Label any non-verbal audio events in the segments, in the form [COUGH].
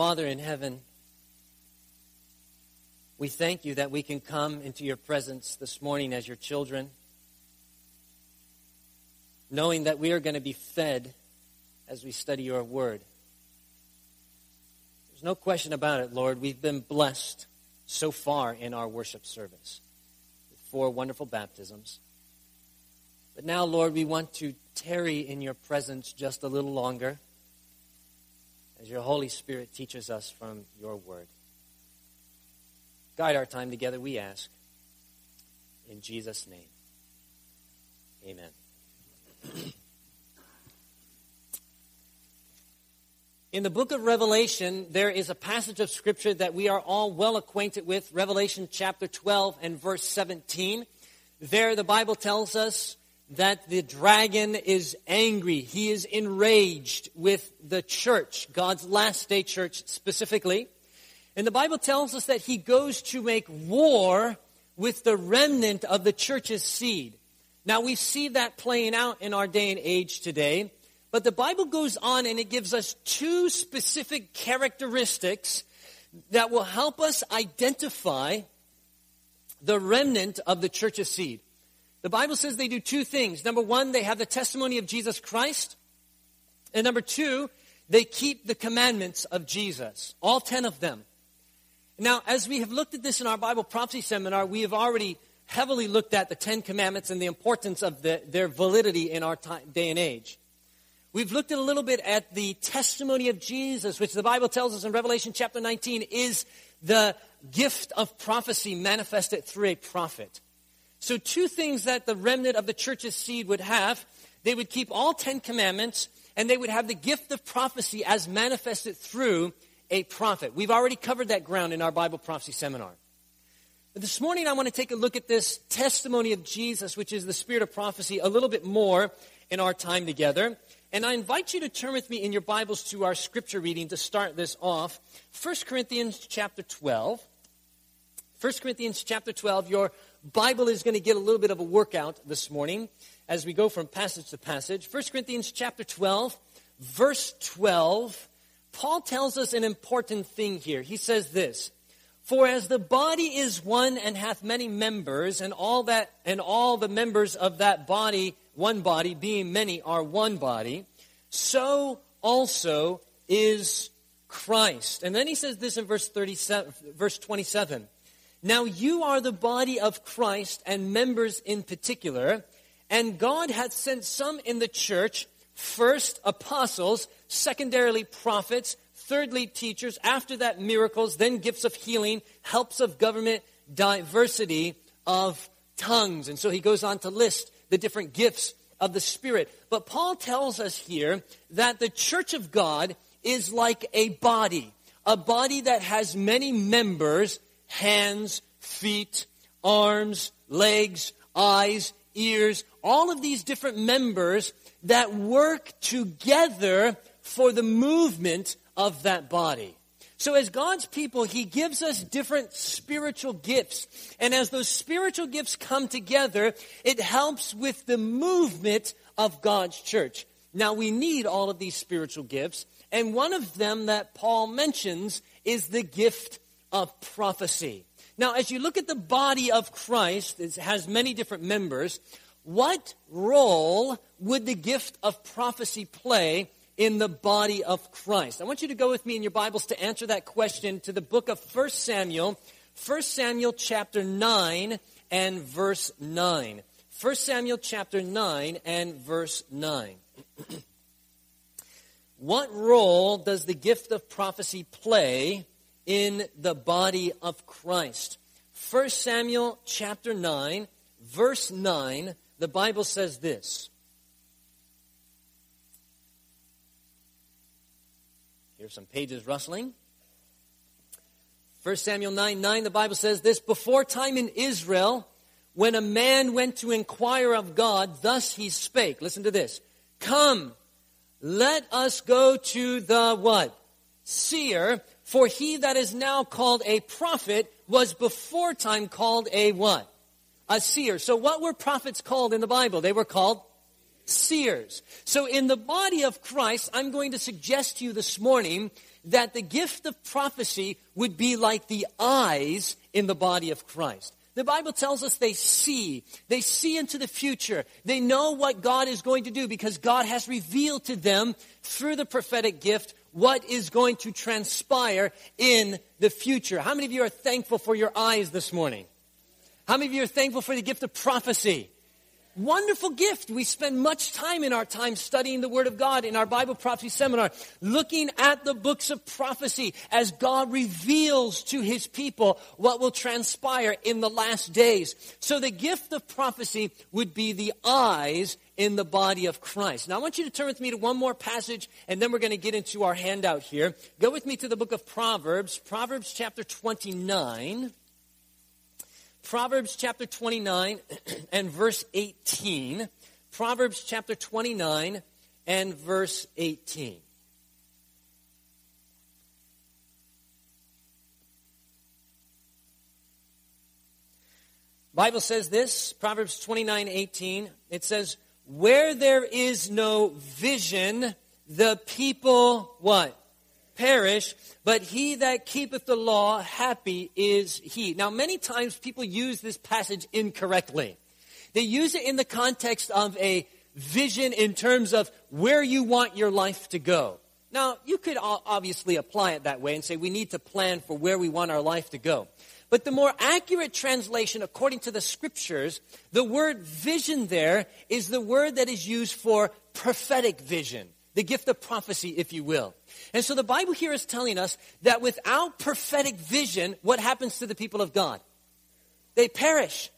Father in heaven, we thank you that we can come into your presence this morning as your children, knowing that we are going to be fed as we study your word. There's no question about it, Lord. We've been blessed so far in our worship service with four wonderful baptisms. But now, Lord, we want to tarry in your presence just a little longer as your Holy Spirit teaches us from your word. Guide our time together, we ask. In Jesus' name, amen. [CLEARS THROAT] In the book of Revelation, there is a passage of scripture that we are all well acquainted with, Revelation chapter 12 and verse 17. There, the Bible tells us that the dragon is angry. He is enraged with the church, God's last day church specifically. And the Bible tells us that he goes to make war with the remnant of the church's seed. Now, we see that playing out in our day and age today. But the Bible goes on and it gives us two specific characteristics that will help us identify the remnant of the church's seed. The Bible says they do two things. Number one, they have the testimony of Jesus Christ. And number two, they keep the commandments of Jesus, all ten of them. Now, as we have looked at this in our Bible prophecy seminar, we have already heavily looked at the Ten Commandments and the importance of the, their validity in our time, day and age. We've looked at a little bit at the testimony of Jesus, which the Bible tells us in Revelation chapter 19 is the gift of prophecy manifested through a prophet. So, two things that the remnant of the church's seed would have they would keep all Ten Commandments, and they would have the gift of prophecy as manifested through a prophet. We've already covered that ground in our Bible prophecy seminar. But this morning, I want to take a look at this testimony of Jesus, which is the spirit of prophecy, a little bit more in our time together. And I invite you to turn with me in your Bibles to our scripture reading to start this off. 1 Corinthians chapter 12. 1 Corinthians chapter 12. Your Bible is going to get a little bit of a workout this morning as we go from passage to passage. 1 Corinthians chapter 12, verse 12. Paul tells us an important thing here. He says this, For as the body is one and hath many members, and all that and all the members of that body one body, being many, are one body, so also is Christ. And then he says this in verse 37, verse 27. Now you are the body of Christ and members in particular, and God hath sent some in the church, first apostles, secondarily prophets, thirdly teachers, after that miracles, then gifts of healing, helps of government, diversity of tongues. And so he goes on to list the different gifts of the Spirit. But Paul tells us here that the church of God is like a body, a body that has many members hands, feet, arms, legs, eyes, ears, all of these different members that work together for the movement of that body. So, as God's people, He gives us different spiritual gifts. And as those spiritual gifts come together, it helps with the movement of God's church. Now, we need all of these spiritual gifts. And one of them that Paul mentions is the gift of prophecy. Now, as you look at the body of Christ, it has many different members. What role would the gift of prophecy play in the body of Christ? I want you to go with me in your Bibles to answer that question to the book of 1 Samuel, 1 Samuel chapter 9 and verse 9. 1 Samuel chapter 9 and verse 9. [CLEARS THROAT] what role does the gift of prophecy play in the body of Christ? 1 Samuel chapter 9, verse 9, the Bible says this. Here's some pages rustling. 1 Samuel 9 9, the Bible says this Before time in Israel, when a man went to inquire of God, thus he spake. Listen to this. Come, let us go to the what? Seer, for he that is now called a prophet was before time called a what? A seer. So what were prophets called in the Bible? They were called seers. So in the body of Christ, I'm going to suggest to you this morning that the gift of prophecy would be like the eyes in the body of Christ. The Bible tells us they see. They see into the future. They know what God is going to do because God has revealed to them through the prophetic gift what is going to transpire in the future. How many of you are thankful for your eyes this morning? How many of you are thankful for the gift of prophecy? Wonderful gift. We spend much time in our time studying the Word of God in our Bible prophecy seminar, looking at the books of prophecy as God reveals to His people what will transpire in the last days. So the gift of prophecy would be the eyes in the body of Christ. Now I want you to turn with me to one more passage and then we're going to get into our handout here. Go with me to the book of Proverbs, Proverbs chapter 29. Proverbs chapter 29 [CLEARS THROAT] and verse 18. Proverbs chapter 29 and verse 18. Bible says this, Proverbs 29, 18. It says, where there is no vision, the people, what? Perish, but he that keepeth the law, happy is he. Now, many times people use this passage incorrectly. They use it in the context of a vision in terms of where you want your life to go. Now, you could obviously apply it that way and say we need to plan for where we want our life to go. But the more accurate translation, according to the scriptures, the word vision there is the word that is used for prophetic vision the gift of prophecy, if you will. And so the Bible here is telling us that without prophetic vision, what happens to the people of God? They perish.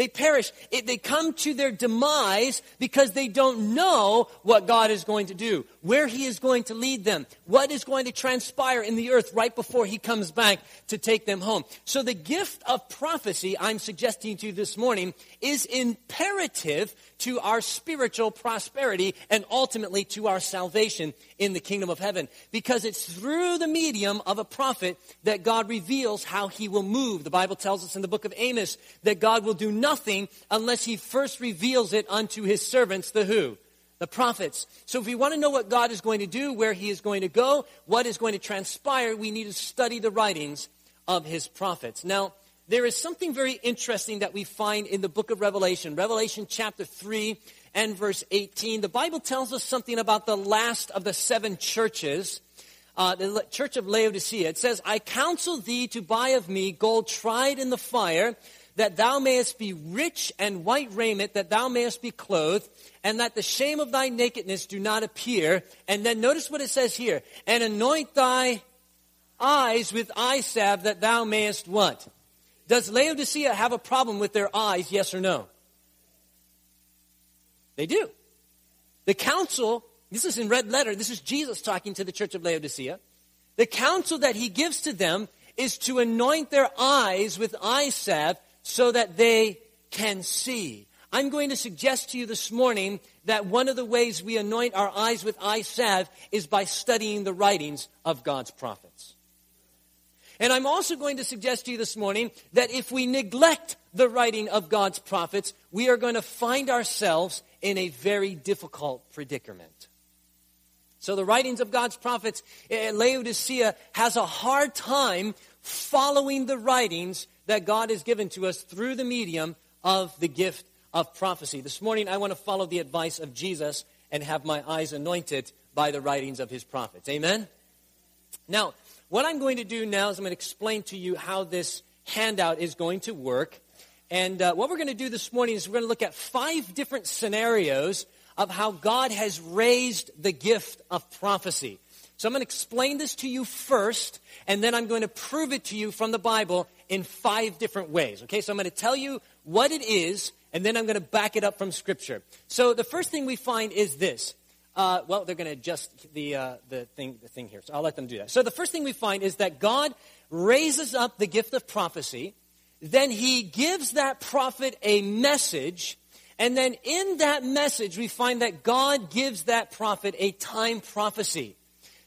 They perish. It, they come to their demise because they don't know what God is going to do, where He is going to lead them, what is going to transpire in the earth right before He comes back to take them home. So the gift of prophecy, I'm suggesting to you this morning, is imperative to our spiritual prosperity and ultimately to our salvation in the kingdom of heaven. Because it's through the medium of a prophet that God reveals how he will move. The Bible tells us in the book of Amos that God will do nothing unless he first reveals it unto his servants, the who? the prophets. So if we want to know what God is going to do, where he is going to go, what is going to transpire, we need to study the writings of his prophets. Now, there is something very interesting that we find in the book of Revelation, Revelation chapter 3 and verse 18. The Bible tells us something about the last of the seven churches. Uh, the church of Laodicea. It says, I counsel thee to buy of me gold tried in the fire, that thou mayest be rich and white raiment, that thou mayest be clothed, and that the shame of thy nakedness do not appear. And then notice what it says here, and anoint thy eyes with eye salve, that thou mayest what? Does Laodicea have a problem with their eyes, yes or no? They do. The counsel, this is in red letter, this is Jesus talking to the church of Laodicea. The counsel that he gives to them is to anoint their eyes with eye salve so that they can see. I'm going to suggest to you this morning that one of the ways we anoint our eyes with eye salve is by studying the writings of God's prophets. And I'm also going to suggest to you this morning that if we neglect the writing of God's prophets, we are going to find ourselves in a very difficult predicament. So the writings of God's prophets, eh, Laodicea has a hard time following the writings that God has given to us through the medium of the gift of prophecy. This morning, I want to follow the advice of Jesus and have my eyes anointed by the writings of his prophets. Amen? Now, what I'm going to do now is I'm going to explain to you how this handout is going to work. And uh, what we're going to do this morning is we're going to look at five different scenarios of how God has raised the gift of prophecy. So I'm going to explain this to you first, and then I'm going to prove it to you from the Bible in five different ways. Okay, so I'm going to tell you what it is, and then I'm going to back it up from Scripture. So the first thing we find is this uh, well, they're going to adjust the, uh, the, thing, the thing here, so I'll let them do that. So the first thing we find is that God raises up the gift of prophecy, then he gives that prophet a message, and then in that message we find that God gives that prophet a time prophecy.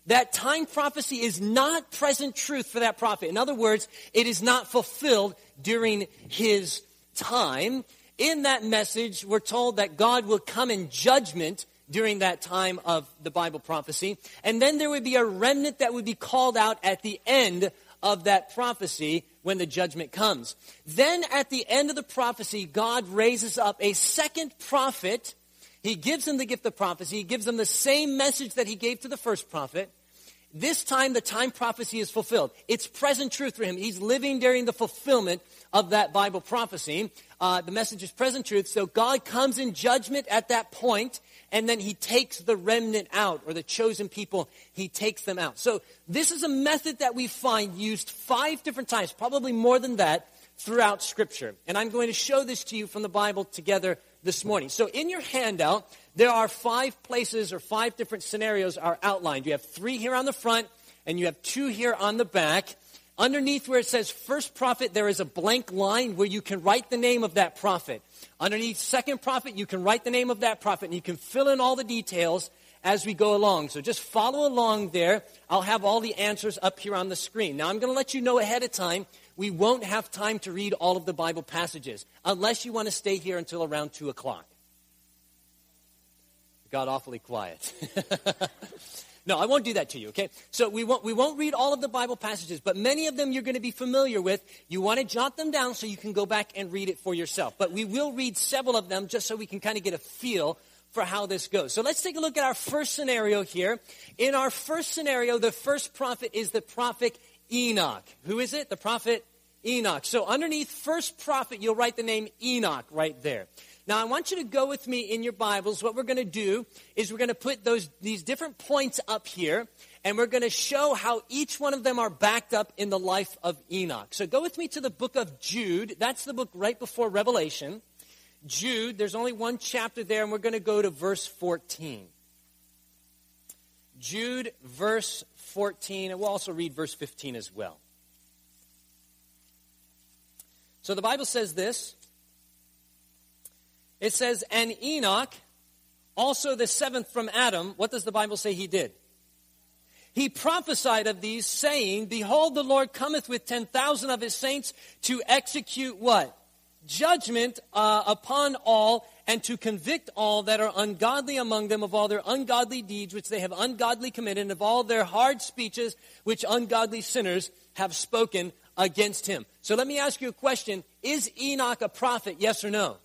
That time prophecy is not present truth for that prophet. In other words, it is not fulfilled during his time. In that message, we're told that God will come in judgment during that time of the Bible prophecy. And then there would be a remnant that would be called out at the end of that prophecy when the judgment comes. Then at the end of the prophecy, God raises up a second prophet. He gives them the gift of prophecy. He gives them the same message that he gave to the first prophet. This time, the time prophecy is fulfilled. It's present truth for him. He's living during the fulfillment of that Bible prophecy. Uh, the message is present truth. So God comes in judgment at that point, and then he takes the remnant out, or the chosen people, he takes them out. So this is a method that we find used five different times, probably more than that, throughout Scripture. And I'm going to show this to you from the Bible together this morning. So in your handout, there are five places or five different scenarios are outlined. You have three here on the front, and you have two here on the back. Underneath where it says first prophet, there is a blank line where you can write the name of that prophet. Underneath second prophet, you can write the name of that prophet, and you can fill in all the details as we go along. So just follow along there. I'll have all the answers up here on the screen. Now I'm going to let you know ahead of time we won't have time to read all of the Bible passages unless you want to stay here until around 2 o'clock. Got awfully quiet. [LAUGHS] no, I won't do that to you, okay? So we won't, we won't read all of the Bible passages, but many of them you're going to be familiar with. You want to jot them down so you can go back and read it for yourself. But we will read several of them just so we can kind of get a feel for how this goes. So let's take a look at our first scenario here. In our first scenario, the first prophet is the prophet Enoch. Who is it? The prophet Enoch. So underneath first prophet, you'll write the name Enoch right there. Now I want you to go with me in your Bibles. What we're going to do is we're going to put those these different points up here and we're going to show how each one of them are backed up in the life of Enoch. So go with me to the book of Jude. That's the book right before Revelation. Jude, there's only one chapter there and we're going to go to verse 14. Jude verse 14, and we'll also read verse 15 as well. So the Bible says this it says, And Enoch, also the seventh from Adam, what does the Bible say he did? He prophesied of these, saying, Behold, the Lord cometh with ten thousand of his saints to execute what? Judgment uh, upon all and to convict all that are ungodly among them of all their ungodly deeds which they have ungodly committed, and of all their hard speeches which ungodly sinners have spoken against him. So let me ask you a question. Is Enoch a prophet? Yes or no?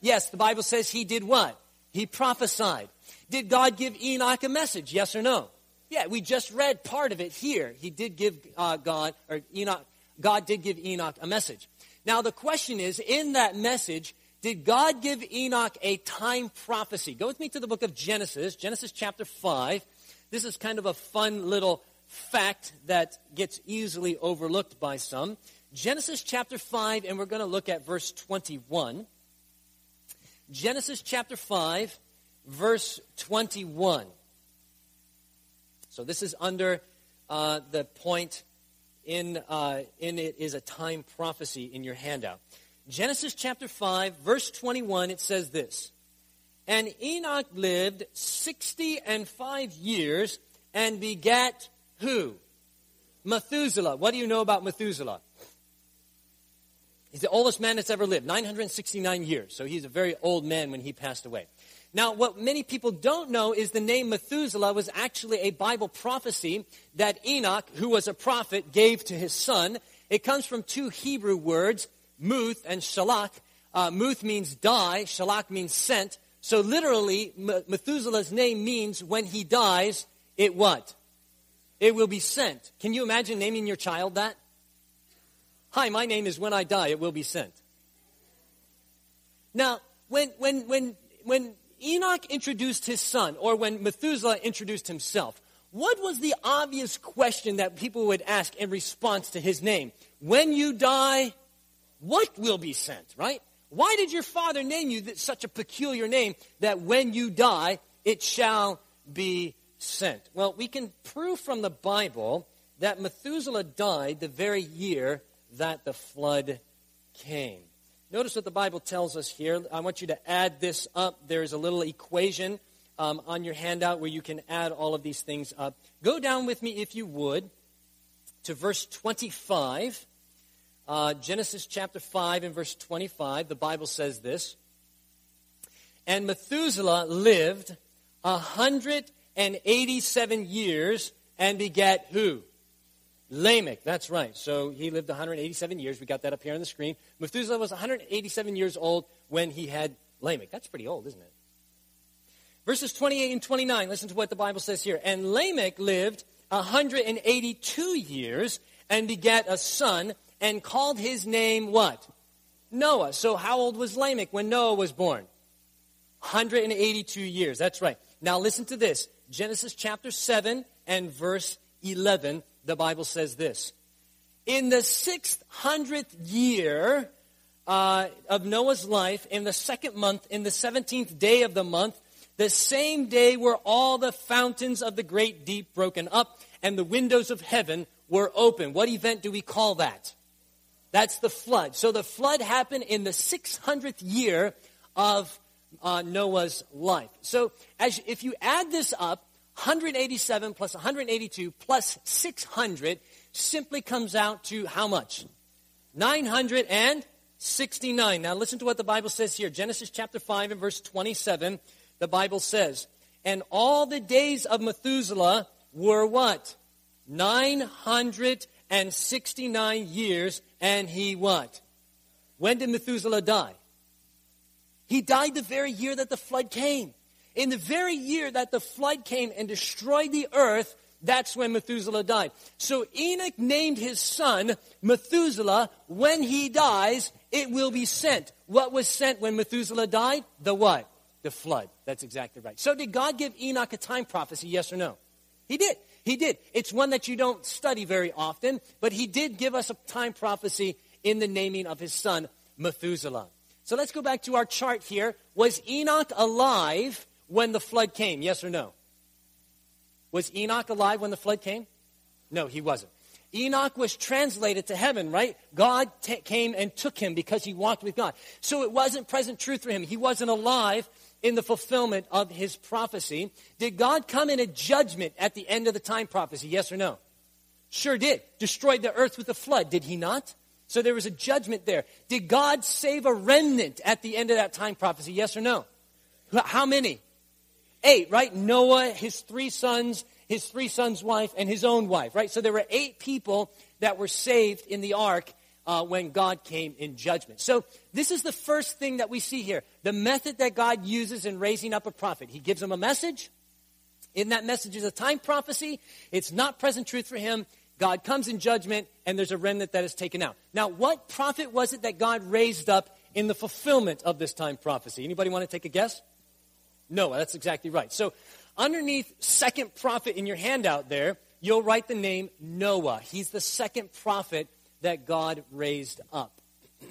Yes, the Bible says he did what? He prophesied. Did God give Enoch a message? Yes or no? Yeah, we just read part of it here. He did give uh, God, or Enoch, God did give Enoch a message. Now the question is, in that message, did God give Enoch a time prophecy? Go with me to the book of Genesis, Genesis chapter 5. This is kind of a fun little fact that gets easily overlooked by some. Genesis chapter 5, and we're going to look at verse 21. Genesis chapter 5, verse 21. So this is under uh, the point in, uh, in it is a time prophecy in your handout. Genesis chapter 5, verse 21, it says this And Enoch lived 60 and 5 years and begat who? Methuselah. What do you know about Methuselah? He's the oldest man that's ever lived, 969 years. So he's a very old man when he passed away. Now, what many people don't know is the name Methuselah was actually a Bible prophecy that Enoch, who was a prophet, gave to his son. It comes from two Hebrew words, Muth and Shalach. Uh, Muth means die, Shalach means sent. So literally, Methuselah's name means when he dies, it what? It will be sent. Can you imagine naming your child that? Hi, my name is When I Die, It Will Be Sent. Now, when, when, when, when Enoch introduced his son, or when Methuselah introduced himself, what was the obvious question that people would ask in response to his name? When you die, what will be sent, right? Why did your father name you such a peculiar name that when you die, it shall be sent? Well, we can prove from the Bible that Methuselah died the very year that the flood came. Notice what the Bible tells us here. I want you to add this up. There's a little equation um, on your handout where you can add all of these things up. Go down with me, if you would, to verse 25. Uh, Genesis chapter 5 and verse 25. The Bible says this And Methuselah lived 187 years and begat who? Lamech. That's right. So he lived 187 years. We got that up here on the screen. Methuselah was 187 years old when he had Lamech. That's pretty old, isn't it? Verses 28 and 29, listen to what the Bible says here. And Lamech lived 182 years and begat a son and called his name what? Noah. So how old was Lamech when Noah was born? 182 years. That's right. Now listen to this. Genesis chapter 7 and verse 11, the Bible says this. In the 600th year uh, of Noah's life, in the second month, in the 17th day of the month, the same day were all the fountains of the great deep broken up and the windows of heaven were open. What event do we call that? That's the flood. So the flood happened in the 600th year of uh, Noah's life. So as if you add this up, 187 plus 182 plus 600 simply comes out to how much? 969. Now listen to what the Bible says here. Genesis chapter 5 and verse 27 the Bible says. And all the days of Methuselah were what? 969 years, and he what? When did Methuselah die? He died the very year that the flood came. In the very year that the flood came and destroyed the earth, that's when Methuselah died. So Enoch named his son Methuselah. When he dies, it will be sent. What was sent when Methuselah died? The what? the flood. That's exactly right. So, did God give Enoch a time prophecy, yes or no? He did. He did. It's one that you don't study very often, but he did give us a time prophecy in the naming of his son, Methuselah. So, let's go back to our chart here. Was Enoch alive when the flood came, yes or no? Was Enoch alive when the flood came? No, he wasn't. Enoch was translated to heaven, right? God t- came and took him because he walked with God. So it wasn't present truth for him. He wasn't alive in the fulfillment of his prophecy. Did God come in a judgment at the end of the time prophecy? Yes or no? Sure did. Destroyed the earth with a flood, did he not? So there was a judgment there. Did God save a remnant at the end of that time prophecy? Yes or no? How many? Eight, right? Noah, his three sons, his three sons' wife, and his own wife, right? So there were eight people that were saved in the ark uh, when God came in judgment. So, this is the first thing that we see here the method that God uses in raising up a prophet. He gives him a message. In that message is a time prophecy. It's not present truth for him. God comes in judgment, and there's a remnant that is taken out. Now, what prophet was it that God raised up in the fulfillment of this time prophecy? Anybody want to take a guess? Noah, that's exactly right. So, underneath second prophet in your handout there, you'll write the name Noah. He's the second prophet that God raised up. [CLEARS THROAT]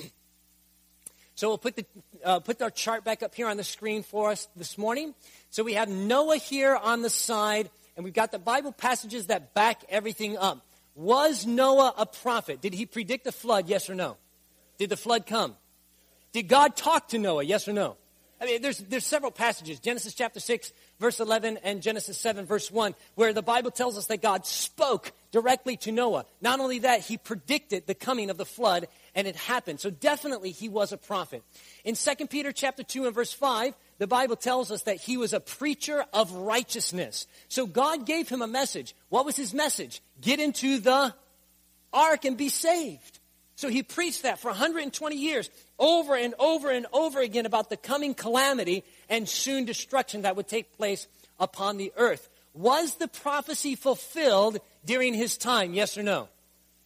so we'll put, the, uh, put our chart back up here on the screen for us this morning. So we have Noah here on the side, and we've got the Bible passages that back everything up. Was Noah a prophet? Did he predict the flood, yes or no? Did the flood come? Did God talk to Noah, yes or no? I mean, there's, there's several passages. Genesis chapter 6, verse 11, and Genesis 7, verse 1, where the Bible tells us that God spoke directly to Noah. Not only that, he predicted the coming of the flood, and it happened. So definitely he was a prophet. In 2 Peter chapter 2 and verse 5, the Bible tells us that he was a preacher of righteousness. So God gave him a message. What was his message? Get into the ark and be saved. So he preached that for 120 years, over and over and over again about the coming calamity and soon destruction that would take place upon the earth. Was the prophecy fulfilled during his time? Yes or no?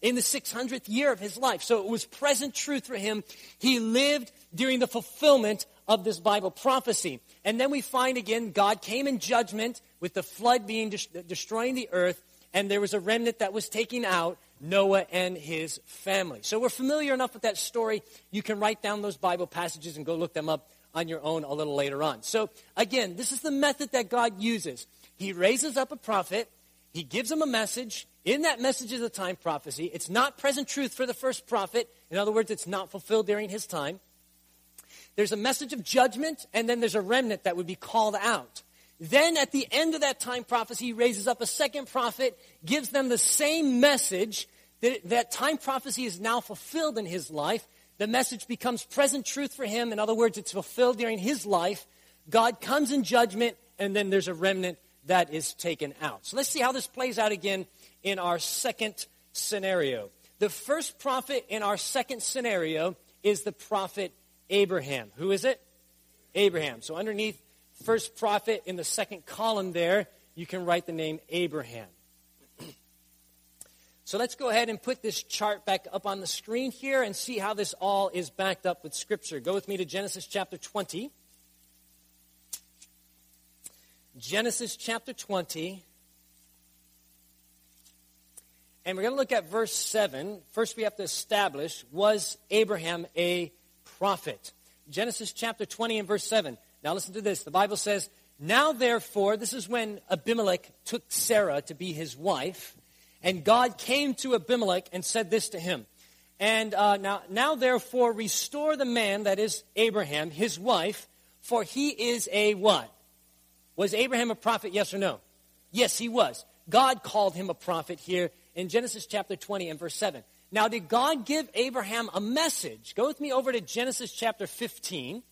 In the 600th year of his life. So it was present truth for him. He lived during the fulfillment of this Bible prophecy. And then we find again, God came in judgment with the flood being de- destroying the earth, and there was a remnant that was taken out Noah and his family. So we're familiar enough with that story. You can write down those Bible passages and go look them up on your own a little later on. So again, this is the method that God uses. He raises up a prophet, he gives him a message. In that message is a time prophecy. It's not present truth for the first prophet. In other words, it's not fulfilled during his time. There's a message of judgment, and then there's a remnant that would be called out. Then at the end of that time prophecy, he raises up a second prophet, gives them the same message, that, that time prophecy is now fulfilled in his life. The message becomes present truth for him. In other words, it's fulfilled during his life. God comes in judgment and then there's a remnant that is taken out. So let's see how this plays out again in our second scenario. The first prophet in our second scenario is the prophet Abraham. Who is it? Abraham. So underneath first prophet in the second column there, you can write the name Abraham. [CLEARS THROAT] so let's go ahead and put this chart back up on the screen here and see how this all is backed up with Scripture. Go with me to Genesis chapter 20. Genesis chapter 20. And we're going to look at verse 7. First, we have to establish was Abraham a prophet? Genesis chapter 20 and verse 7. Now, listen to this. The Bible says, Now therefore, this is when Abimelech took Sarah to be his wife, and God came to Abimelech and said this to him. And uh, now, now therefore, restore the man that is Abraham, his wife, for he is a what? Was Abraham a prophet, yes or no? Yes, he was. God called him a prophet here in Genesis chapter 20 and verse 7. Now, did God give Abraham a message? Go with me over to Genesis chapter 15.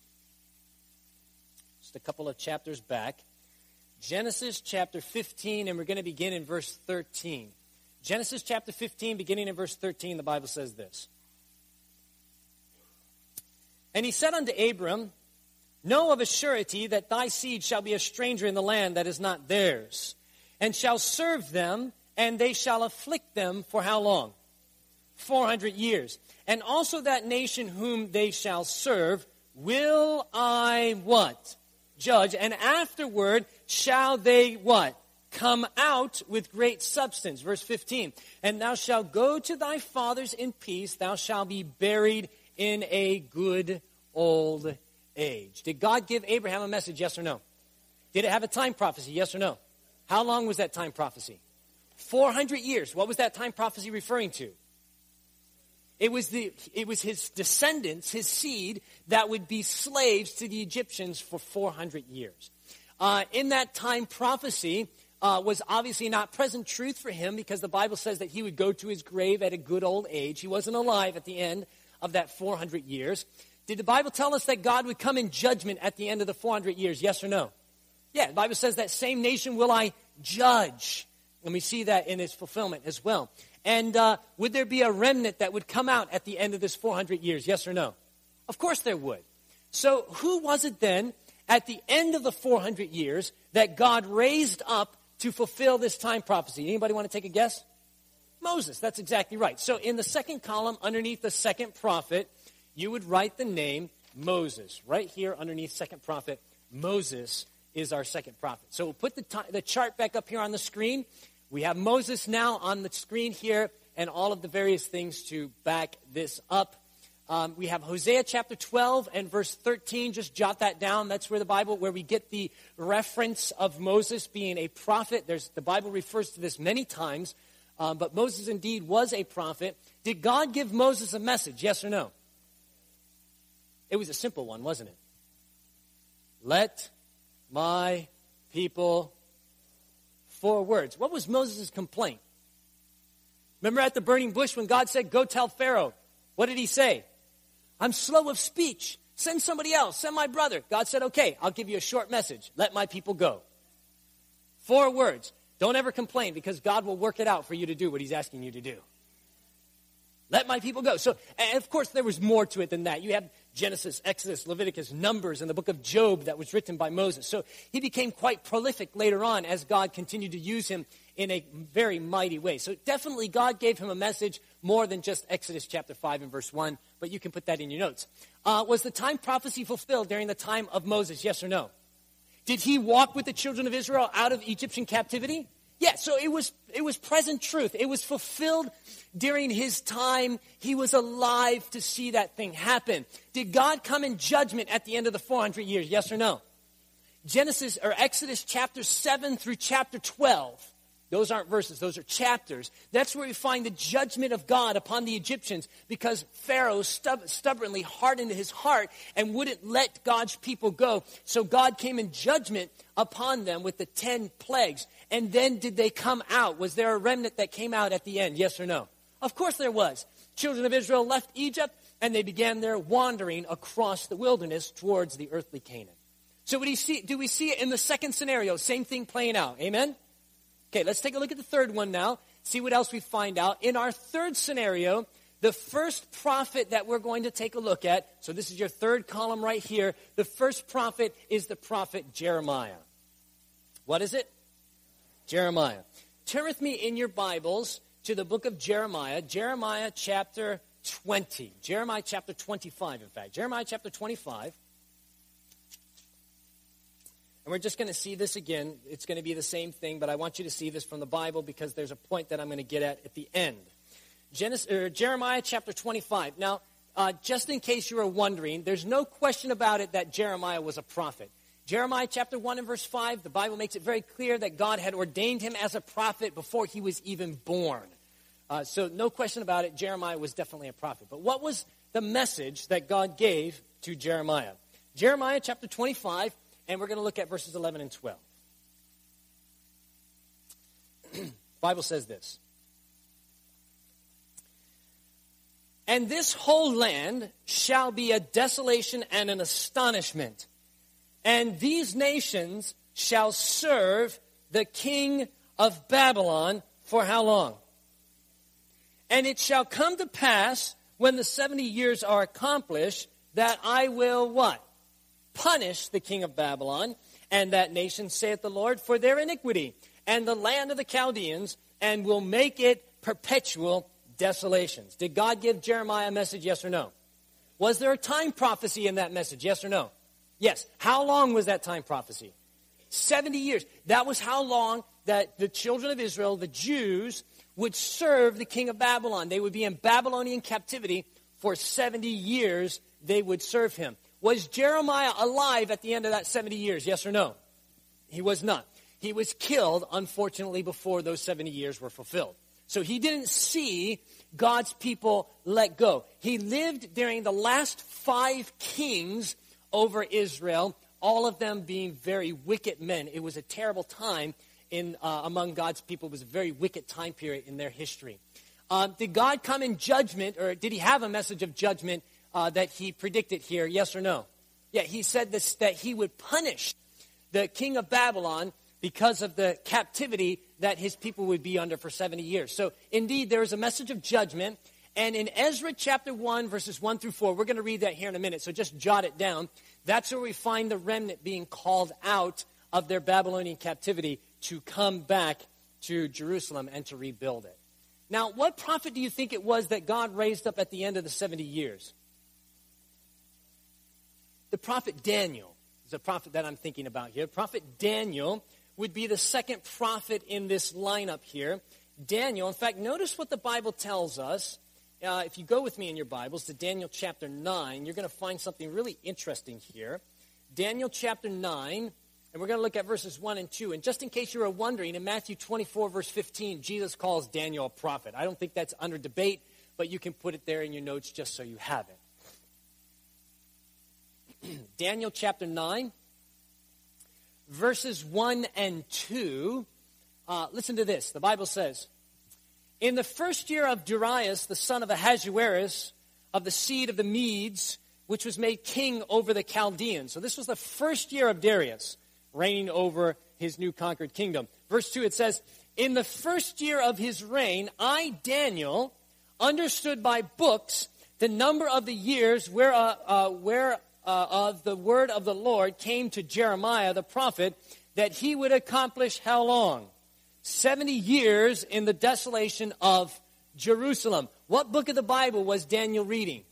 Just a couple of chapters back. Genesis chapter 15, and we're going to begin in verse 13. Genesis chapter 15, beginning in verse 13, the Bible says this. And he said unto Abram, Know of a surety that thy seed shall be a stranger in the land that is not theirs, and shall serve them and they shall afflict them for how long? 400 years. And also that nation whom they shall serve will I what? Judge. And afterward shall they what? Come out with great substance. Verse 15. And thou shalt go to thy fathers in peace. Thou shalt be buried in a good old age. Did God give Abraham a message? Yes or no? Did it have a time prophecy? Yes or no? How long was that time prophecy? 400 years. What was that time prophecy referring to? It was, the, it was his descendants, his seed, that would be slaves to the Egyptians for 400 years. Uh, in that time prophecy uh, was obviously not present truth for him because the Bible says that he would go to his grave at a good old age. He wasn't alive at the end of that 400 years. Did the Bible tell us that God would come in judgment at the end of the 400 years? Yes or no? Yeah, the Bible says that same nation will I judge. And we see that in its fulfillment as well. And uh, would there be a remnant that would come out at the end of this 400 years? Yes or no? Of course there would. So who was it then at the end of the 400 years that God raised up to fulfill this time prophecy? Anybody want to take a guess? Moses. That's exactly right. So in the second column, underneath the second prophet, you would write the name Moses. Right here underneath second prophet, Moses is our second prophet. So we'll put the, t- the chart back up here on the screen. We have Moses now on the screen here and all of the various things to back this up. Um, we have Hosea chapter 12 and verse 13. Just jot that down. That's where the Bible, where we get the reference of Moses being a prophet. There's, the Bible refers to this many times, um, but Moses indeed was a prophet. Did God give Moses a message? Yes or no? It was a simple one, wasn't it? Let my people four words. What was Moses' complaint? Remember at the burning bush when God said, Go tell Pharaoh. What did he say? I'm slow of speech. Send somebody else. Send my brother. God said, Okay, I'll give you a short message. Let my people go. Four words. Don't ever complain because God will work it out for you to do what he's asking you to do. Let my people go. So, of course, there was more to it than that. You have Genesis, Exodus, Leviticus, Numbers, and the book of Job that was written by Moses. So he became quite prolific later on as God continued to use him in a very mighty way. So definitely God gave him a message more than just Exodus chapter 5 and verse 1, but you can put that in your notes. Uh, was the time prophecy fulfilled during the time of Moses, yes or no? Did he walk with the children of Israel out of Egyptian captivity? Yeah, so it was, it was present truth. It was fulfilled during his time. He was alive to see that thing happen. Did God come in judgment at the end of the 400 years? Yes or no? Genesis or Exodus chapter 7 through chapter 12 those aren't verses, those are chapters. That's where we find the judgment of God upon the Egyptians because Pharaoh stub- stubbornly hardened his heart and wouldn't let God's people go. So God came in judgment upon them with the 10 plagues. And then did they come out? Was there a remnant that came out at the end? Yes or no? Of course there was. Children of Israel left Egypt and they began their wandering across the wilderness towards the earthly Canaan. So do we see, do we see it in the second scenario? Same thing playing out. Amen? Okay, let's take a look at the third one now. See what else we find out. In our third scenario, the first prophet that we're going to take a look at, so this is your third column right here. The first prophet is the prophet Jeremiah. What is it? Jeremiah. Turn with me in your Bibles to the book of Jeremiah, Jeremiah chapter 20. Jeremiah chapter 25, in fact. Jeremiah chapter 25. And we're just going to see this again. It's going to be the same thing, but I want you to see this from the Bible because there's a point that I'm going to get at at the end. Genesis, er, Jeremiah chapter 25. Now, uh, just in case you were wondering, there's no question about it that Jeremiah was a prophet. Jeremiah chapter 1 and verse 5, the Bible makes it very clear that God had ordained him as a prophet before he was even born. Uh, so, no question about it, Jeremiah was definitely a prophet. But what was the message that God gave to Jeremiah? Jeremiah chapter 25, and we're going to look at verses 11 and 12. [CLEARS THROAT] Bible says this. And this whole land shall be a desolation and an astonishment. And these nations shall serve the king of Babylon for how long? And it shall come to pass when the 70 years are accomplished that I will what? punish the king of Babylon and that nation, saith the Lord, for their iniquity, and the land of the Chaldeans, and will make it perpetual desolations. Did God give Jeremiah a message, yes or no? Was there a time prophecy in that message, yes or no? Yes. How long was that time prophecy? 70 years. That was how long that the children of Israel, the Jews, would serve the king of Babylon. They would be in Babylonian captivity for 70 years. They would serve him. Was Jeremiah alive at the end of that 70 years? Yes or no? He was not. He was killed, unfortunately, before those 70 years were fulfilled. So he didn't see God's people let go. He lived during the last five kings over Israel, all of them being very wicked men. It was a terrible time in, uh, among God's people. It was a very wicked time period in their history. Uh, did God come in judgment, or did he have a message of judgment uh, that he predicted here? Yes or no? Yeah, he said this, that he would punish the king of Babylon because of the captivity that his people would be under for 70 years. So, indeed, there is a message of judgment. And in Ezra chapter 1, verses 1 through 4, we're going to read that here in a minute, so just jot it down. That's where we find the remnant being called out of their Babylonian captivity to come back to Jerusalem and to rebuild it. Now, what prophet do you think it was that God raised up at the end of the 70 years? the prophet Daniel is a prophet that I'm thinking about here. Prophet Daniel would be the second prophet in this lineup here. Daniel, in fact, notice what the Bible tells us. Uh, if you go with me in your Bibles to Daniel chapter 9, you're going to find something really interesting here. Daniel chapter 9, and we're going to look at verses 1 and 2. And just in case you were wondering, in Matthew 24, verse 15, Jesus calls Daniel a prophet. I don't think that's under debate, but you can put it there in your notes just so you have it. [CLEARS THROAT] Daniel chapter 9, verses 1 and 2. Uh, listen to this. The Bible says, In the first year of Darius, the son of Ahasuerus, of the seed of the Medes, which was made king over the Chaldeans. So this was the first year of Darius reigning over his new conquered kingdom. Verse 2, it says, In the first year of his reign, I, Daniel, understood by books the number of the years where, uh, uh, where uh, of the word of the Lord came to Jeremiah the prophet that he would accomplish how long? 70 years in the desolation of Jerusalem. What book of the Bible was Daniel reading?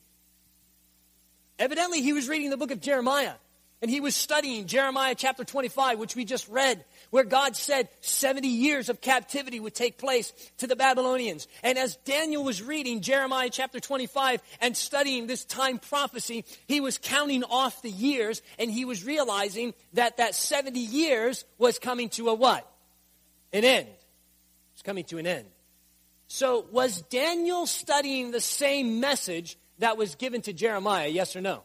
Evidently, he was reading the book of Jeremiah. And he was studying Jeremiah chapter 25, which we just read, where God said 70 years of captivity would take place to the Babylonians. And as Daniel was reading Jeremiah chapter 25 and studying this time prophecy, he was counting off the years and he was realizing that that 70 years was coming to a what? An end. It's coming to an end. So was Daniel studying the same message that was given to Jeremiah? Yes or no?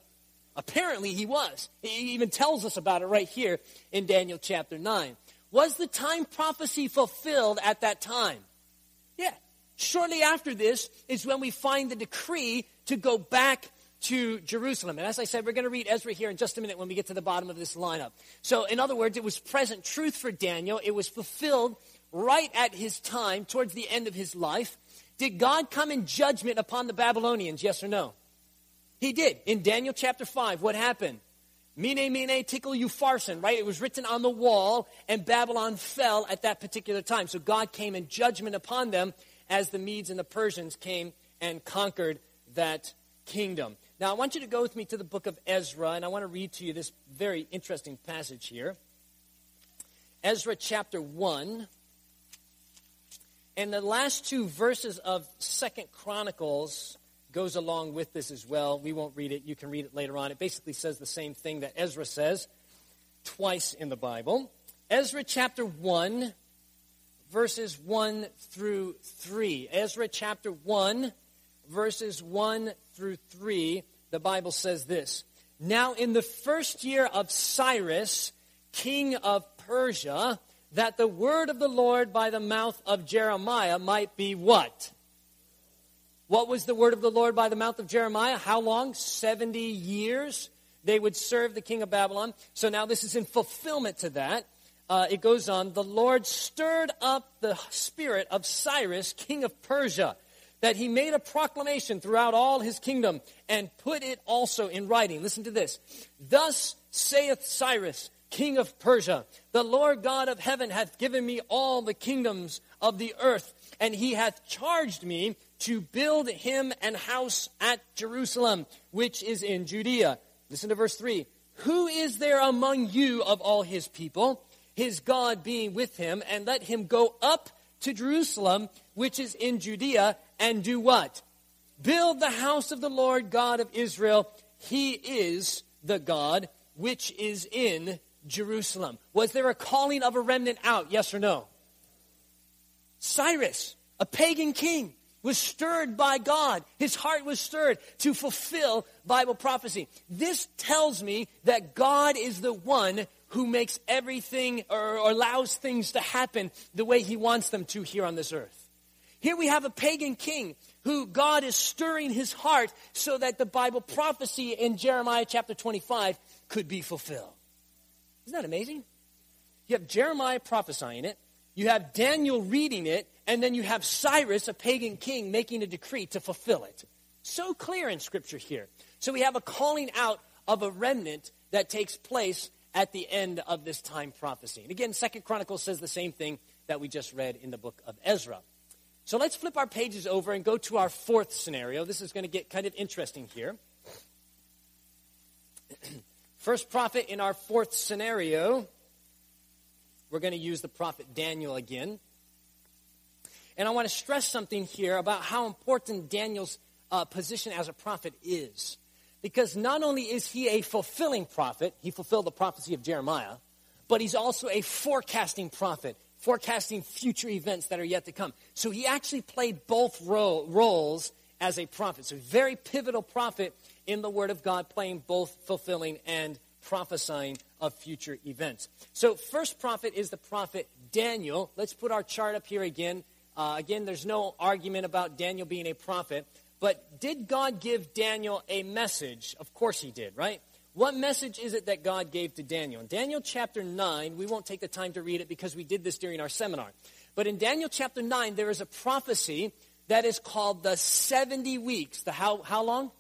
Apparently he was. He even tells us about it right here in Daniel chapter 9. Was the time prophecy fulfilled at that time? Yeah. Shortly after this is when we find the decree to go back to Jerusalem. And as I said, we're going to read Ezra here in just a minute when we get to the bottom of this lineup. So, in other words, it was present truth for Daniel. It was fulfilled right at his time, towards the end of his life. Did God come in judgment upon the Babylonians? Yes or no? He did. In Daniel chapter 5, what happened? Mene, mene, upharsin? right? It was written on the wall, and Babylon fell at that particular time. So God came in judgment upon them as the Medes and the Persians came and conquered that kingdom. Now, I want you to go with me to the book of Ezra, and I want to read to you this very interesting passage here. Ezra chapter 1. And the last two verses of Second Chronicles goes along with this as well. We won't read it. You can read it later on. It basically says the same thing that Ezra says twice in the Bible. Ezra chapter 1, verses 1 through 3. Ezra chapter 1, verses 1 through 3. The Bible says this Now, in the first year of Cyrus, king of Persia, that the word of the Lord by the mouth of Jeremiah might be what? What was the word of the Lord by the mouth of Jeremiah? How long? 70 years they would serve the king of Babylon. So now this is in fulfillment to that. Uh, it goes on, the Lord stirred up the spirit of Cyrus, king of Persia, that he made a proclamation throughout all his kingdom and put it also in writing. Listen to this. Thus saith Cyrus, king of Persia. The Lord God of heaven hath given me all the kingdoms of the earth, and he hath charged me to build him an house at Jerusalem, which is in Judea. Listen to verse 3. Who is there among you of all his people, his God being with him, and let him go up to Jerusalem, which is in Judea, and do what? Build the house of the Lord God of Israel. He is the God which is in Jerusalem. Was there a calling of a remnant out? Yes or no? Cyrus, a pagan king, was stirred by God. His heart was stirred to fulfill Bible prophecy. This tells me that God is the one who makes everything or, allows things to happen the way he wants them to here on this earth. Here we have a pagan king who God is stirring his heart so that the Bible prophecy in Jeremiah chapter 25 could be fulfilled. Isn't that amazing? You have Jeremiah prophesying it, you have Daniel reading it, and then you have Cyrus, a pagan king, making a decree to fulfill it. So clear in Scripture here. So we have a calling out of a remnant that takes place at the end of this time prophecy. And again, Second Chronicles says the same thing that we just read in the book of Ezra. So let's flip our pages over and go to our fourth scenario. This is going to get kind of interesting here. [CLEARS THROAT] First prophet in our fourth scenario, we're going to use the prophet Daniel again. And I want to stress something here about how important Daniel's uh, position as a prophet is. Because not only is he a fulfilling prophet, he fulfilled the prophecy of Jeremiah, but he's also a forecasting prophet, forecasting future events that are yet to come. So he actually played both ro- roles as a prophet. So, very pivotal prophet in the Word of God, playing both fulfilling and prophesying of future events. So, first prophet is the prophet Daniel. Let's put our chart up here again. Uh, again, there's no argument about Daniel being a prophet. But did God give Daniel a message? Of course he did, right? What message is it that God gave to Daniel? In Daniel chapter 9, we won't take the time to read it because we did this during our seminar. But in Daniel chapter 9, there is a prophecy that is called the 70 weeks. The how, how long?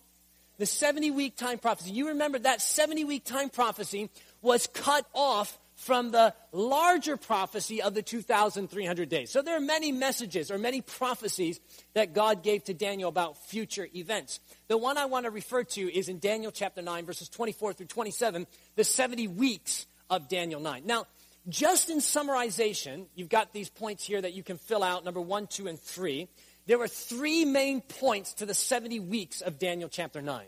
the 70 week time prophecy. You remember that 70 week time prophecy was cut off from the larger prophecy of the 2,300 days. So there are many messages or many prophecies that God gave to Daniel about future events. The one I want to refer to is in Daniel chapter 9, verses 24 through 27, the 70 weeks of Daniel 9. Now, just in summarization, you've got these points here that you can fill out number 1, 2, and 3 there were three main points to the 70 weeks of Daniel chapter 9.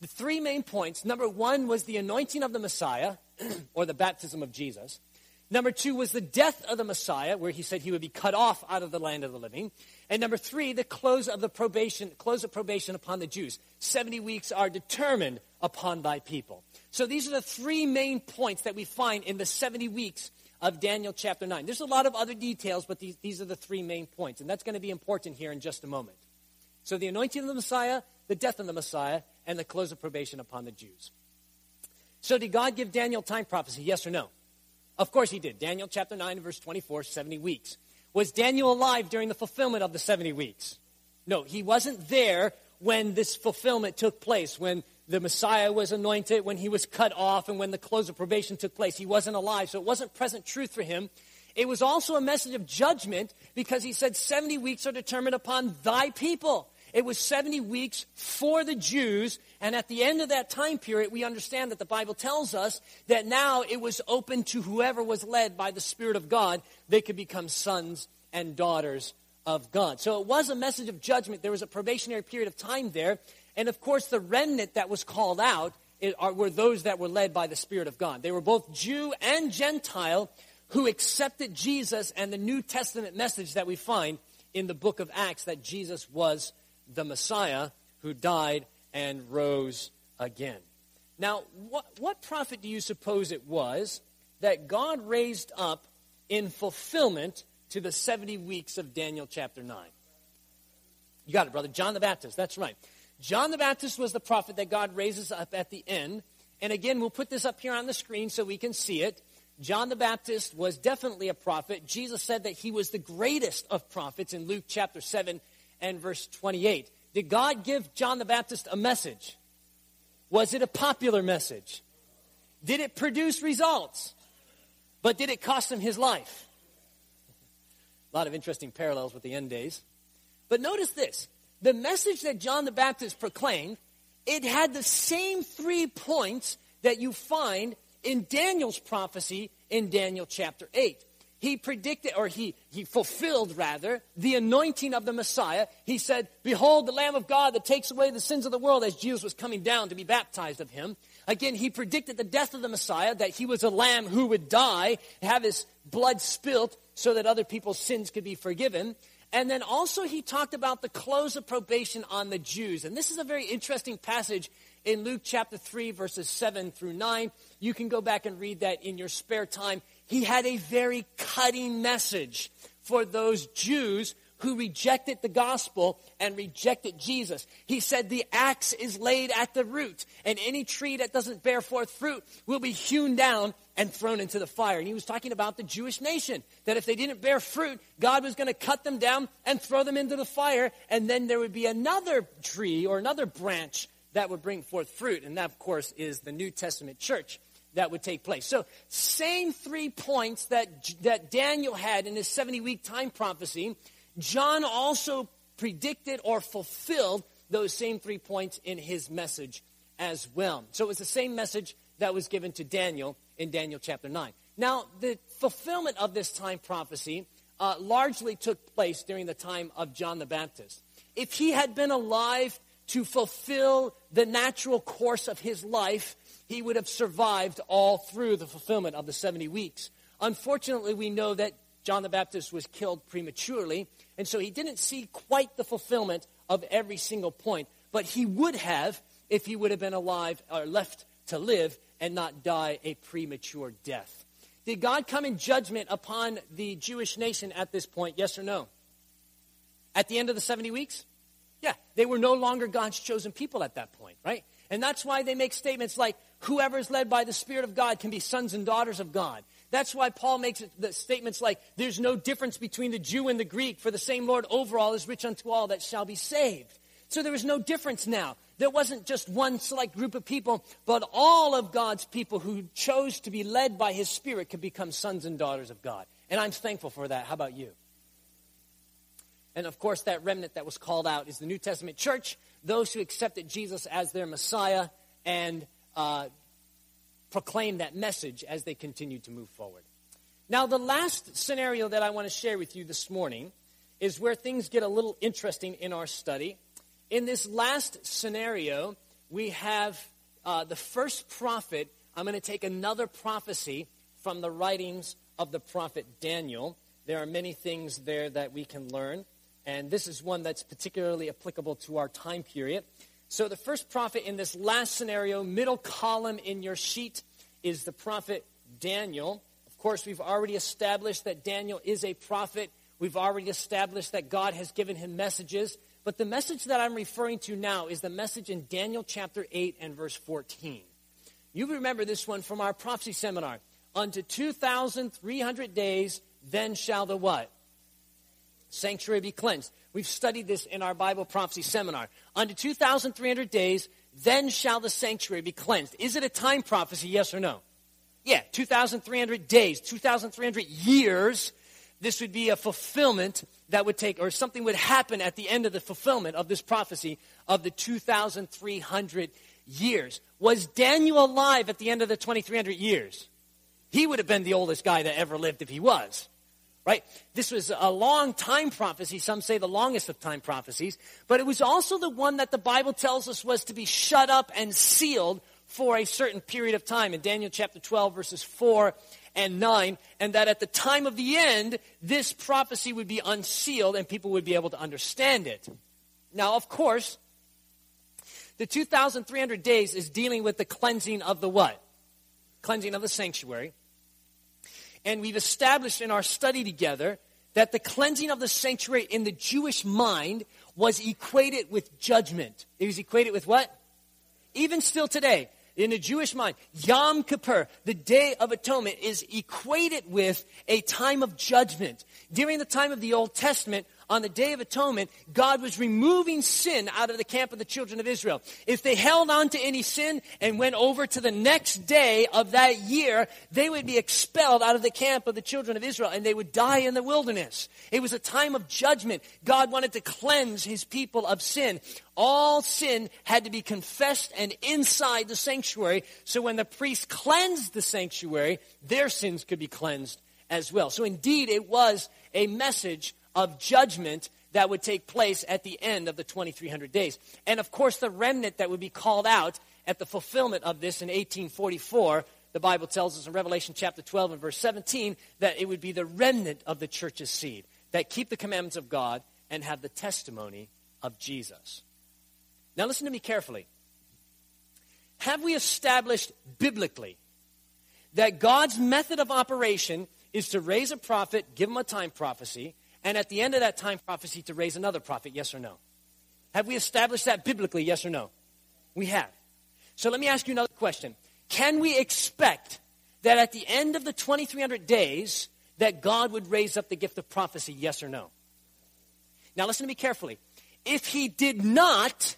The three main points number one was the anointing of the Messiah, [CLEARS THROAT] or the baptism of Jesus. Number two was the death of the Messiah, where he said he would be cut off out of the land of the living. And number three, the close of the probation, close of probation upon the Jews. 70 weeks are determined upon thy people. So these are the three main points that we find in the 70 weeks of Daniel chapter 9. There's a lot of other details, but these, these are the three main points. And that's going to be important here in just a moment. So the anointing of the Messiah, the death of the Messiah, and the close of probation upon the Jews. So, did God give Daniel time prophecy? Yes or no? Of course he did. Daniel chapter 9, verse 24, 70 weeks. Was Daniel alive during the fulfillment of the 70 weeks? No, he wasn't there when this fulfillment took place, when the Messiah was anointed, when he was cut off, and when the close of probation took place. He wasn't alive, so it wasn't present truth for him. It was also a message of judgment because he said 70 weeks are determined upon thy people. It was 70 weeks for the Jews, and at the end of that time period, we understand that the Bible tells us that now it was open to whoever was led by the Spirit of God. They could become sons and daughters of God. So it was a message of judgment. There was a probationary period of time there. And of course, the remnant that was called out were those that were led by the Spirit of God. They were both Jew and Gentile who accepted Jesus and the New Testament message that we find in the book of Acts that Jesus was the Messiah who died and rose again. Now, what, what prophet do you suppose it was that God raised up in fulfillment to the 70 weeks of Daniel chapter 9? You got it, brother. John the Baptist. That's right. John the Baptist was the prophet that God raises up at the end. And again, we'll put this up here on the screen so we can see it. John the Baptist was definitely a prophet. Jesus said that he was the greatest of prophets in Luke chapter 7 and verse 28. Did God give John the Baptist a message? Was it a popular message? Did it produce results? But did it cost him his life? A lot of interesting parallels with the end days. But notice this the message that John the Baptist proclaimed, it had the same three points that you find in Daniel's prophecy in Daniel chapter 8 he predicted, or he, he fulfilled rather, the anointing of the Messiah. He said, Behold, the Lamb of God that takes away the sins of the world, as Jesus was coming down to be baptized of him. Again, he predicted the death of the Messiah, that he was a lamb who would die, have his blood spilt so that other people's sins could be forgiven. And then also he talked about the close of probation on the Jews. And this is a very interesting passage in Luke chapter 3, verses 7 through 9. You can go back and read that in your spare time he had a very cutting message for those Jews who rejected the gospel and rejected Jesus. He said the axe is laid at the root, and any tree that doesn't bear forth fruit will be hewn down and thrown into the fire. And he was talking about the Jewish nation, that if they didn't bear fruit, God was going to cut them down and throw them into the fire, and then there would be another tree or another branch that would bring forth fruit. And that, of course, is the New Testament church that would take place. So, same three points that, that Daniel had in his 70 week time prophecy, John also predicted or fulfilled those same three points in his message as well. So, it was the same message that was given to Daniel in Daniel chapter 9. Now, the fulfillment of this time prophecy uh, largely took place during the time of John the Baptist. If he had been alive to fulfill the natural course of his life, he would have survived all through the fulfillment of the 70 weeks. Unfortunately, we know that John the Baptist was killed prematurely, and so he didn't see quite the fulfillment of every single point, but he would have if he would have been alive or left to live and not die a premature death. Did God come in judgment upon the Jewish nation at this point? Yes or no? At the end of the 70 weeks? Yeah, they were no longer God's chosen people at that point, right? And that's why they make statements like, whoever is led by the Spirit of God can be sons and daughters of God. That's why Paul makes the statements like, there's no difference between the Jew and the Greek, for the same Lord over all is rich unto all that shall be saved. So there was no difference now. There wasn't just one select group of people, but all of God's people who chose to be led by His Spirit could become sons and daughters of God. And I'm thankful for that. How about you? And of course, that remnant that was called out is the New Testament church, those who accepted Jesus as their Messiah and uh, proclaim that message as they continue to move forward. Now, the last scenario that I want to share with you this morning is where things get a little interesting in our study. In this last scenario, we have uh, the first prophet. I'm going to take another prophecy from the writings of the prophet Daniel. There are many things there that we can learn, and this is one that's particularly applicable to our time period. So, the first prophet in this last scenario, middle column in your sheet, is the prophet Daniel. Of course, we've already established that Daniel is a prophet. We've already established that God has given him messages. But the message that I'm referring to now is the message in Daniel chapter 8 and verse 14. You remember this one from our prophecy seminar. Unto 2,300 days, then shall the what? Sanctuary be cleansed. We've studied this in our Bible prophecy seminar. Under 2,300 days, then shall the sanctuary be cleansed. Is it a time prophecy, yes or no? Yeah, 2,300 days, 2,300 years. This would be a fulfillment that would take, or something would happen at the end of the fulfillment of this prophecy of the 2,300 years. Was Daniel alive at the end of the 2,300 years? He would have been the oldest guy that ever lived if he was. Right? This was a long time prophecy. Some say the longest of time prophecies. But it was also the one that the Bible tells us was to be shut up and sealed for a certain period of time in Daniel chapter 12, verses 4 and 9. And that at the time of the end, this prophecy would be unsealed and people would be able to understand it. Now, of course, the 2,300 days is dealing with the cleansing of the what? Cleansing of the sanctuary. And we've established in our study together that the cleansing of the sanctuary in the Jewish mind was equated with judgment. It was equated with what? Even still today, in the Jewish mind, Yom Kippur, the Day of Atonement, is equated with a time of judgment. During the time of the Old Testament, on the Day of Atonement, God was removing sin out of the camp of the children of Israel. If they held on to any sin and went over to the next day of that year, they would be expelled out of the camp of the children of Israel and they would die in the wilderness. It was a time of judgment. God wanted to cleanse his people of sin. All sin had to be confessed and inside the sanctuary. So when the priest cleansed the sanctuary, their sins could be cleansed as well. So indeed, it was a message of judgment that would take place at the end of the 2300 days. And of course, the remnant that would be called out at the fulfillment of this in 1844, the Bible tells us in Revelation chapter 12 and verse 17 that it would be the remnant of the church's seed that keep the commandments of God and have the testimony of Jesus. Now, listen to me carefully. Have we established biblically that God's method of operation is to raise a prophet, give him a time prophecy, and at the end of that time prophecy to raise another prophet, yes or no? Have we established that biblically, yes or no? We have. So let me ask you another question. Can we expect that at the end of the 2300 days that God would raise up the gift of prophecy, yes or no? Now listen to me carefully. If he did not,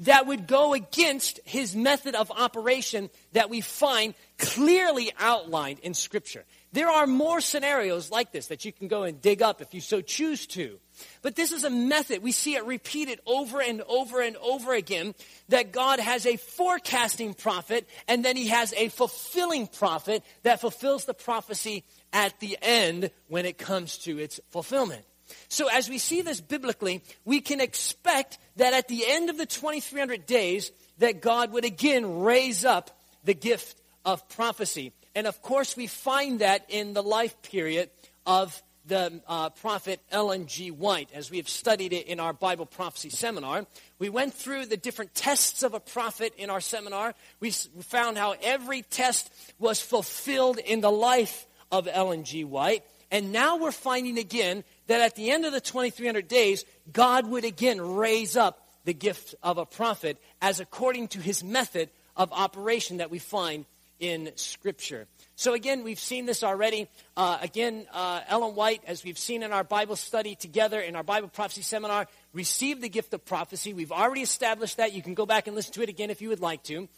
that would go against his method of operation that we find clearly outlined in Scripture. There are more scenarios like this that you can go and dig up if you so choose to. But this is a method. We see it repeated over and over and over again that God has a forecasting prophet and then he has a fulfilling prophet that fulfills the prophecy at the end when it comes to its fulfillment. So as we see this biblically, we can expect that at the end of the 2300 days that God would again raise up the gift of prophecy. And of course, we find that in the life period of the uh, prophet Ellen G. White, as we have studied it in our Bible prophecy seminar. We went through the different tests of a prophet in our seminar. We found how every test was fulfilled in the life of Ellen G. White. And now we're finding again that at the end of the 2300 days, God would again raise up the gift of a prophet as according to his method of operation that we find in Scripture. So, again, we've seen this already. Uh, again, uh, Ellen White, as we've seen in our Bible study together in our Bible prophecy seminar, received the gift of prophecy. We've already established that. You can go back and listen to it again if you would like to.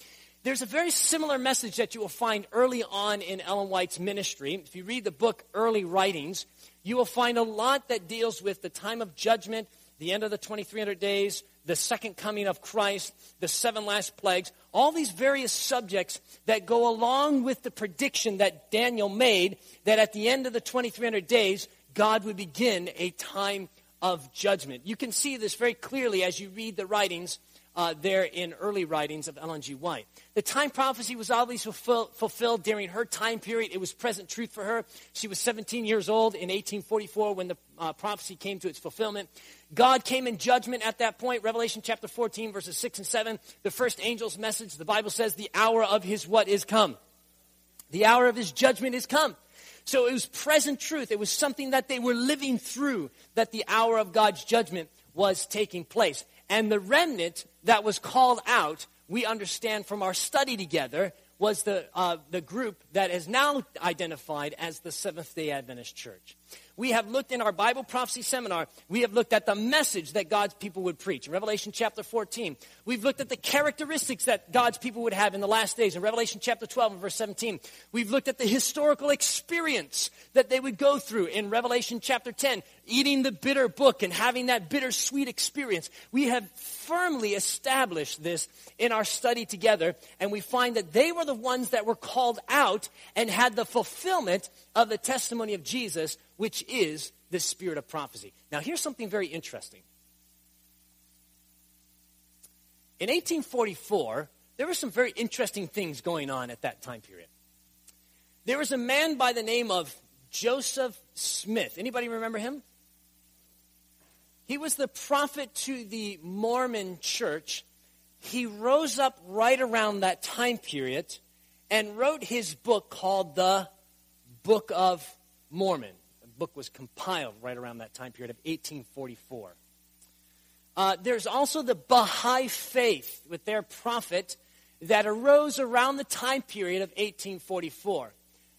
There's a very similar message that you will find early on in Ellen White's ministry. If you read the book Early Writings, you will find a lot that deals with the time of judgment, the end of the 2300 days, the second coming of Christ, the seven last plagues, all these various subjects that go along with the prediction that Daniel made that at the end of the 2300 days, God would begin a time of judgment. You can see this very clearly as you read the writings uh, there in early writings of Ellen G. White. The time prophecy was obviously fulfill, fulfilled during her time period. It was present truth for her. She was 17 years old in 1844 when the uh, prophecy came to its fulfillment. God came in judgment at that point. Revelation chapter 14, verses 6 and 7. The first angel's message, the Bible says, the hour of his what is come? The hour of his judgment is come. So it was present truth. It was something that they were living through, that the hour of God's judgment was taking place. And the remnant that was called out, we understand from our study together, was the, uh, the group that is now identified as the Seventh day Adventist Church we have looked in our Bible prophecy seminar, we have looked at the message that God's people would preach. In Revelation chapter 14, we've looked at the characteristics that God's people would have in the last days. In Revelation chapter 12 and verse 17, we've looked at the historical experience that they would go through. In Revelation chapter 10, eating the bitter book and having that bittersweet experience. We have firmly established this in our study together, and we find that they were the ones that were called out and had the fulfillment of the testimony of Jesus which is the spirit of prophecy. Now, here's something very interesting. In 1844, there were some very interesting things going on at that time period. There was a man by the name of Joseph Smith. Anybody remember him? He was the prophet to the Mormon church. He rose up right around that time period and wrote his book called the Book of Mormon book was compiled right around that time period of 1844. Uh, there's also the Baha'i faith with their prophet that arose around the time period of 1844.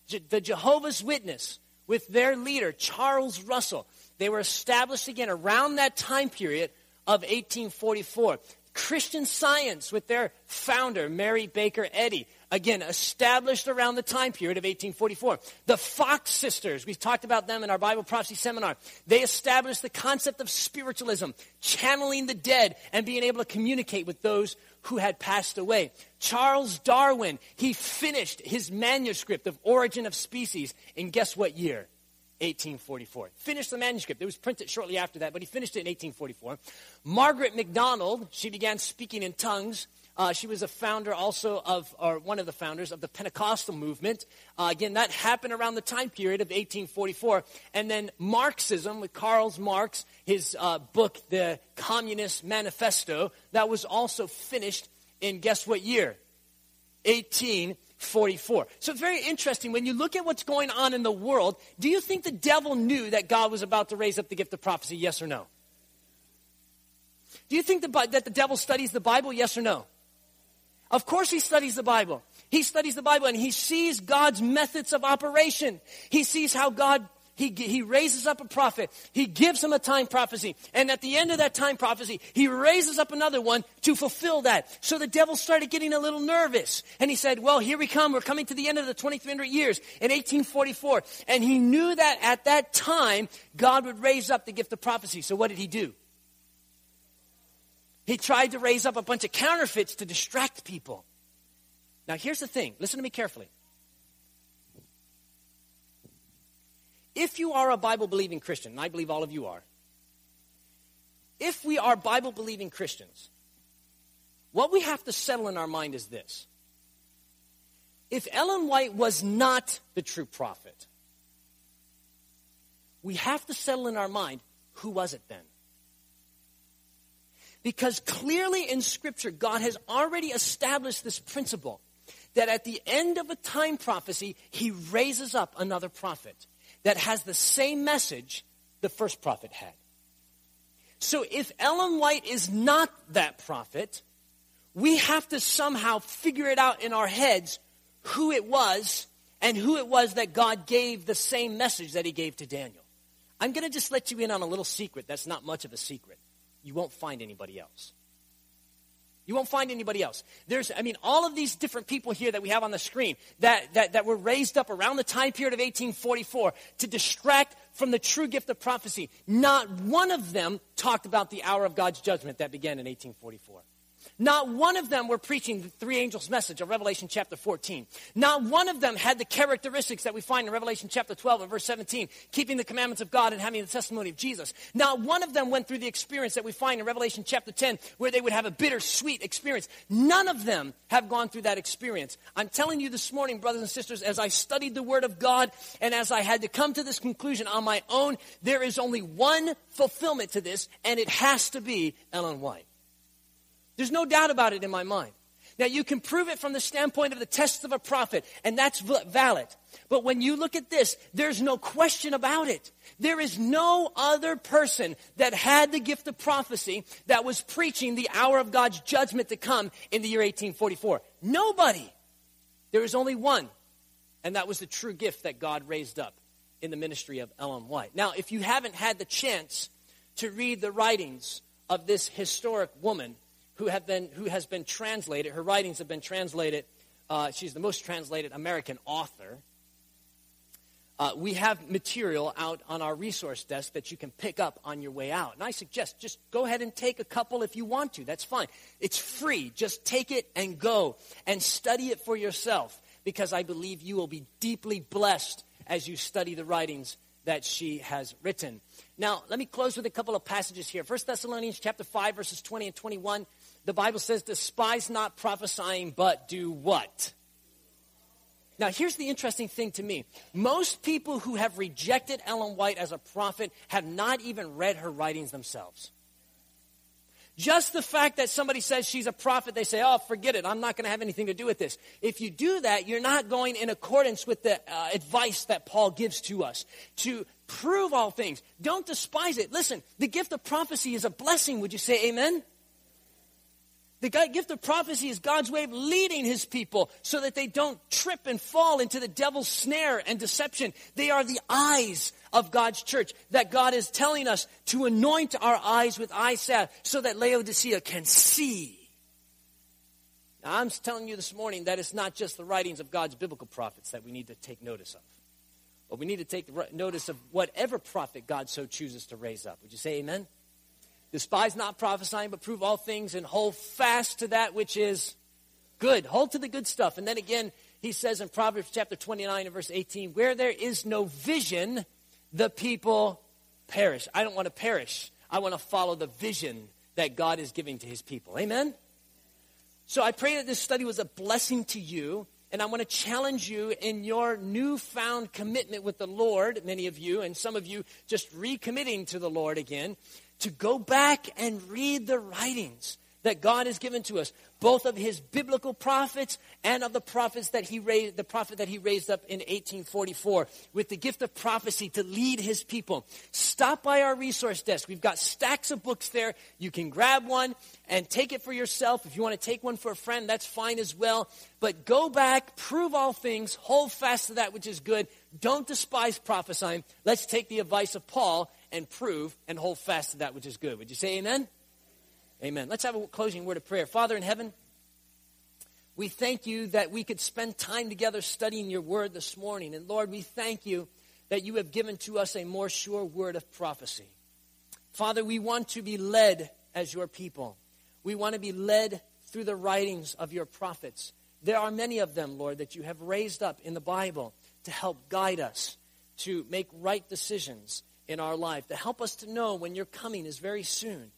Je- the Jehovah's Witness with their leader, Charles Russell, they were established again around that time period of 1844. Christian Science with their founder, Mary Baker Eddy, again, established around the time period of 1844. The Fox sisters, we talked about them in our Bible prophecy seminar. They established the concept of spiritualism, channeling the dead and being able to communicate with those who had passed away. Charles Darwin, he finished his manuscript of Origin of Species in guess what year? 1844. Finished the manuscript. It was printed shortly after that, but he finished it in 1844. Margaret MacDonald, she began speaking in tongues uh, she was a founder also of, or one of the founders of the Pentecostal movement. Uh, again, that happened around the time period of 1844. And then Marxism with Karl Marx, his uh, book, The Communist Manifesto, that was also finished in guess what year? 1844. So very interesting. When you look at what's going on in the world, do you think the devil knew that God was about to raise up the gift of prophecy? Yes or no? Do you think the, that the devil studies the Bible? Yes or no? Of course he studies the Bible. He studies the Bible and he sees God's methods of operation. He sees how God he, he raises up a prophet. He gives him a time prophecy. And at the end of that time prophecy, he raises up another one to fulfill that. So the devil started getting a little nervous. And he said, well, here we come. We're coming to the end of the 2300 years in 1844. And he knew that at that time, God would raise up the gift of prophecy. So what did he do? He tried to raise up a bunch of counterfeits to distract people. Now, here's the thing listen to me carefully. If you are a Bible believing Christian, and I believe all of you are, if we are Bible believing Christians, what we have to settle in our mind is this. If Ellen White was not the true prophet, we have to settle in our mind who was it then? Because clearly in Scripture, God has already established this principle that at the end of a time prophecy, He raises up another prophet that has the same message the first prophet had. So if Ellen White is not that prophet, we have to somehow figure it out in our heads who it was and who it was that God gave the same message that He gave to Daniel. I'm going to just let you in on a little secret that's not much of a secret you won't find anybody else. You won't find anybody else. There's, I mean, all of these different people here that we have on the screen that, that, that were raised up around the time period of 1844 to distract from the true gift of prophecy. Not one of them talked about the hour of God's judgment that began in 1844. Not one of them were preaching the three angels' message of Revelation chapter 14. Not one of them had the characteristics that we find in Revelation chapter 12 and verse 17, keeping the commandments of God and having the testimony of Jesus. Not one of them went through the experience that we find in Revelation chapter 10, where they would have a bittersweet experience. None of them have gone through that experience. I'm telling you this morning, brothers and sisters, as I studied the Word of God and as I had to come to this conclusion on my own, there is only one fulfillment to this, and it has to be Ellen White. There's no doubt about it in my mind. Now, you can prove it from the standpoint of the test of a prophet, and that's valid. But when you look at this, there's no question about it. There is no other person that had the gift of prophecy that was preaching the hour of God's judgment to come in the year 1844. Nobody. There is only one, and that was the true gift that God raised up in the ministry of Ellen White. Now, if you haven't had the chance to read the writings of this historic woman who, have been, who has been translated, her writings have been translated, uh, she's the most translated American author. Uh, we have material out on our resource desk that you can pick up on your way out. And I suggest just go ahead and take a couple if you want to. That's fine. It's free. Just take it and go and study it for yourself because I believe you will be deeply blessed as you study the writings that she has written. Now, let me close with a couple of passages here. 1 Thessalonians chapter 5 verses 20 and 21. The Bible says, "Despise not prophesying, but do what?" Now, here's the interesting thing to me. Most people who have rejected Ellen White as a prophet have not even read her writings themselves. Just the fact that somebody says she's a prophet, they say, oh, forget it. I'm not going to have anything to do with this. If you do that, you're not going in accordance with the uh, advice that Paul gives to us to prove all things. Don't despise it. Listen, the gift of prophecy is a blessing. Would you say amen? The gift of prophecy is God's way of leading his people so that they don't trip and fall into the devil's snare and deception. They are the eyes of God's church that God is telling us to anoint our eyes with eye salve so that Laodicea can see. Now, I'm telling you this morning that it's not just the writings of God's biblical prophets that we need to take notice of. But we need to take notice of whatever prophet God so chooses to raise up. Would you say amen? Despise not prophesying, but prove all things and hold fast to that which is good. Hold to the good stuff. And then again, he says in Proverbs chapter 29 and verse 18, where there is no vision, the people perish. I don't want to perish. I want to follow the vision that God is giving to his people. Amen? So I pray that this study was a blessing to you. And I want to challenge you in your newfound commitment with the Lord, many of you, and some of you just recommitting to the Lord again, to go back and read the writings that God has given to us, both of his biblical prophets and of the prophets that he raised, the prophet that he raised up in 1844 with the gift of prophecy to lead his people. Stop by our resource desk. We've got stacks of books there. You can grab one and take it for yourself. If you want to take one for a friend, that's fine as well. But go back, prove all things, hold fast to that which is good. Don't despise prophesying. Let's take the advice of Paul and prove and hold fast to that which is good. Would you say amen? Amen. Let's have a closing word of prayer. Father in heaven, we thank you that we could spend time together studying your word this morning. And Lord, we thank you that you have given to us a more sure word of prophecy. Father, we want to be led as your people. We want to be led through the writings of your prophets. There are many of them, Lord, that you have raised up in the Bible to help guide us to make right decisions in our life, to help us to know when your coming is very soon.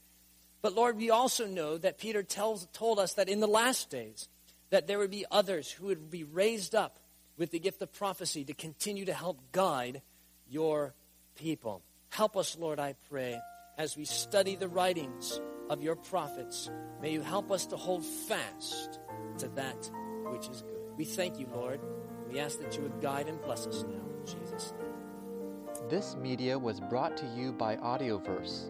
But Lord, we also know that Peter tells, told us that in the last days, that there would be others who would be raised up with the gift of prophecy to continue to help guide your people. Help us, Lord, I pray, as we study the writings of your prophets. May you help us to hold fast to that which is good. We thank you, Lord. We ask that you would guide and bless us now. In Jesus' name. This media was brought to you by Audioverse,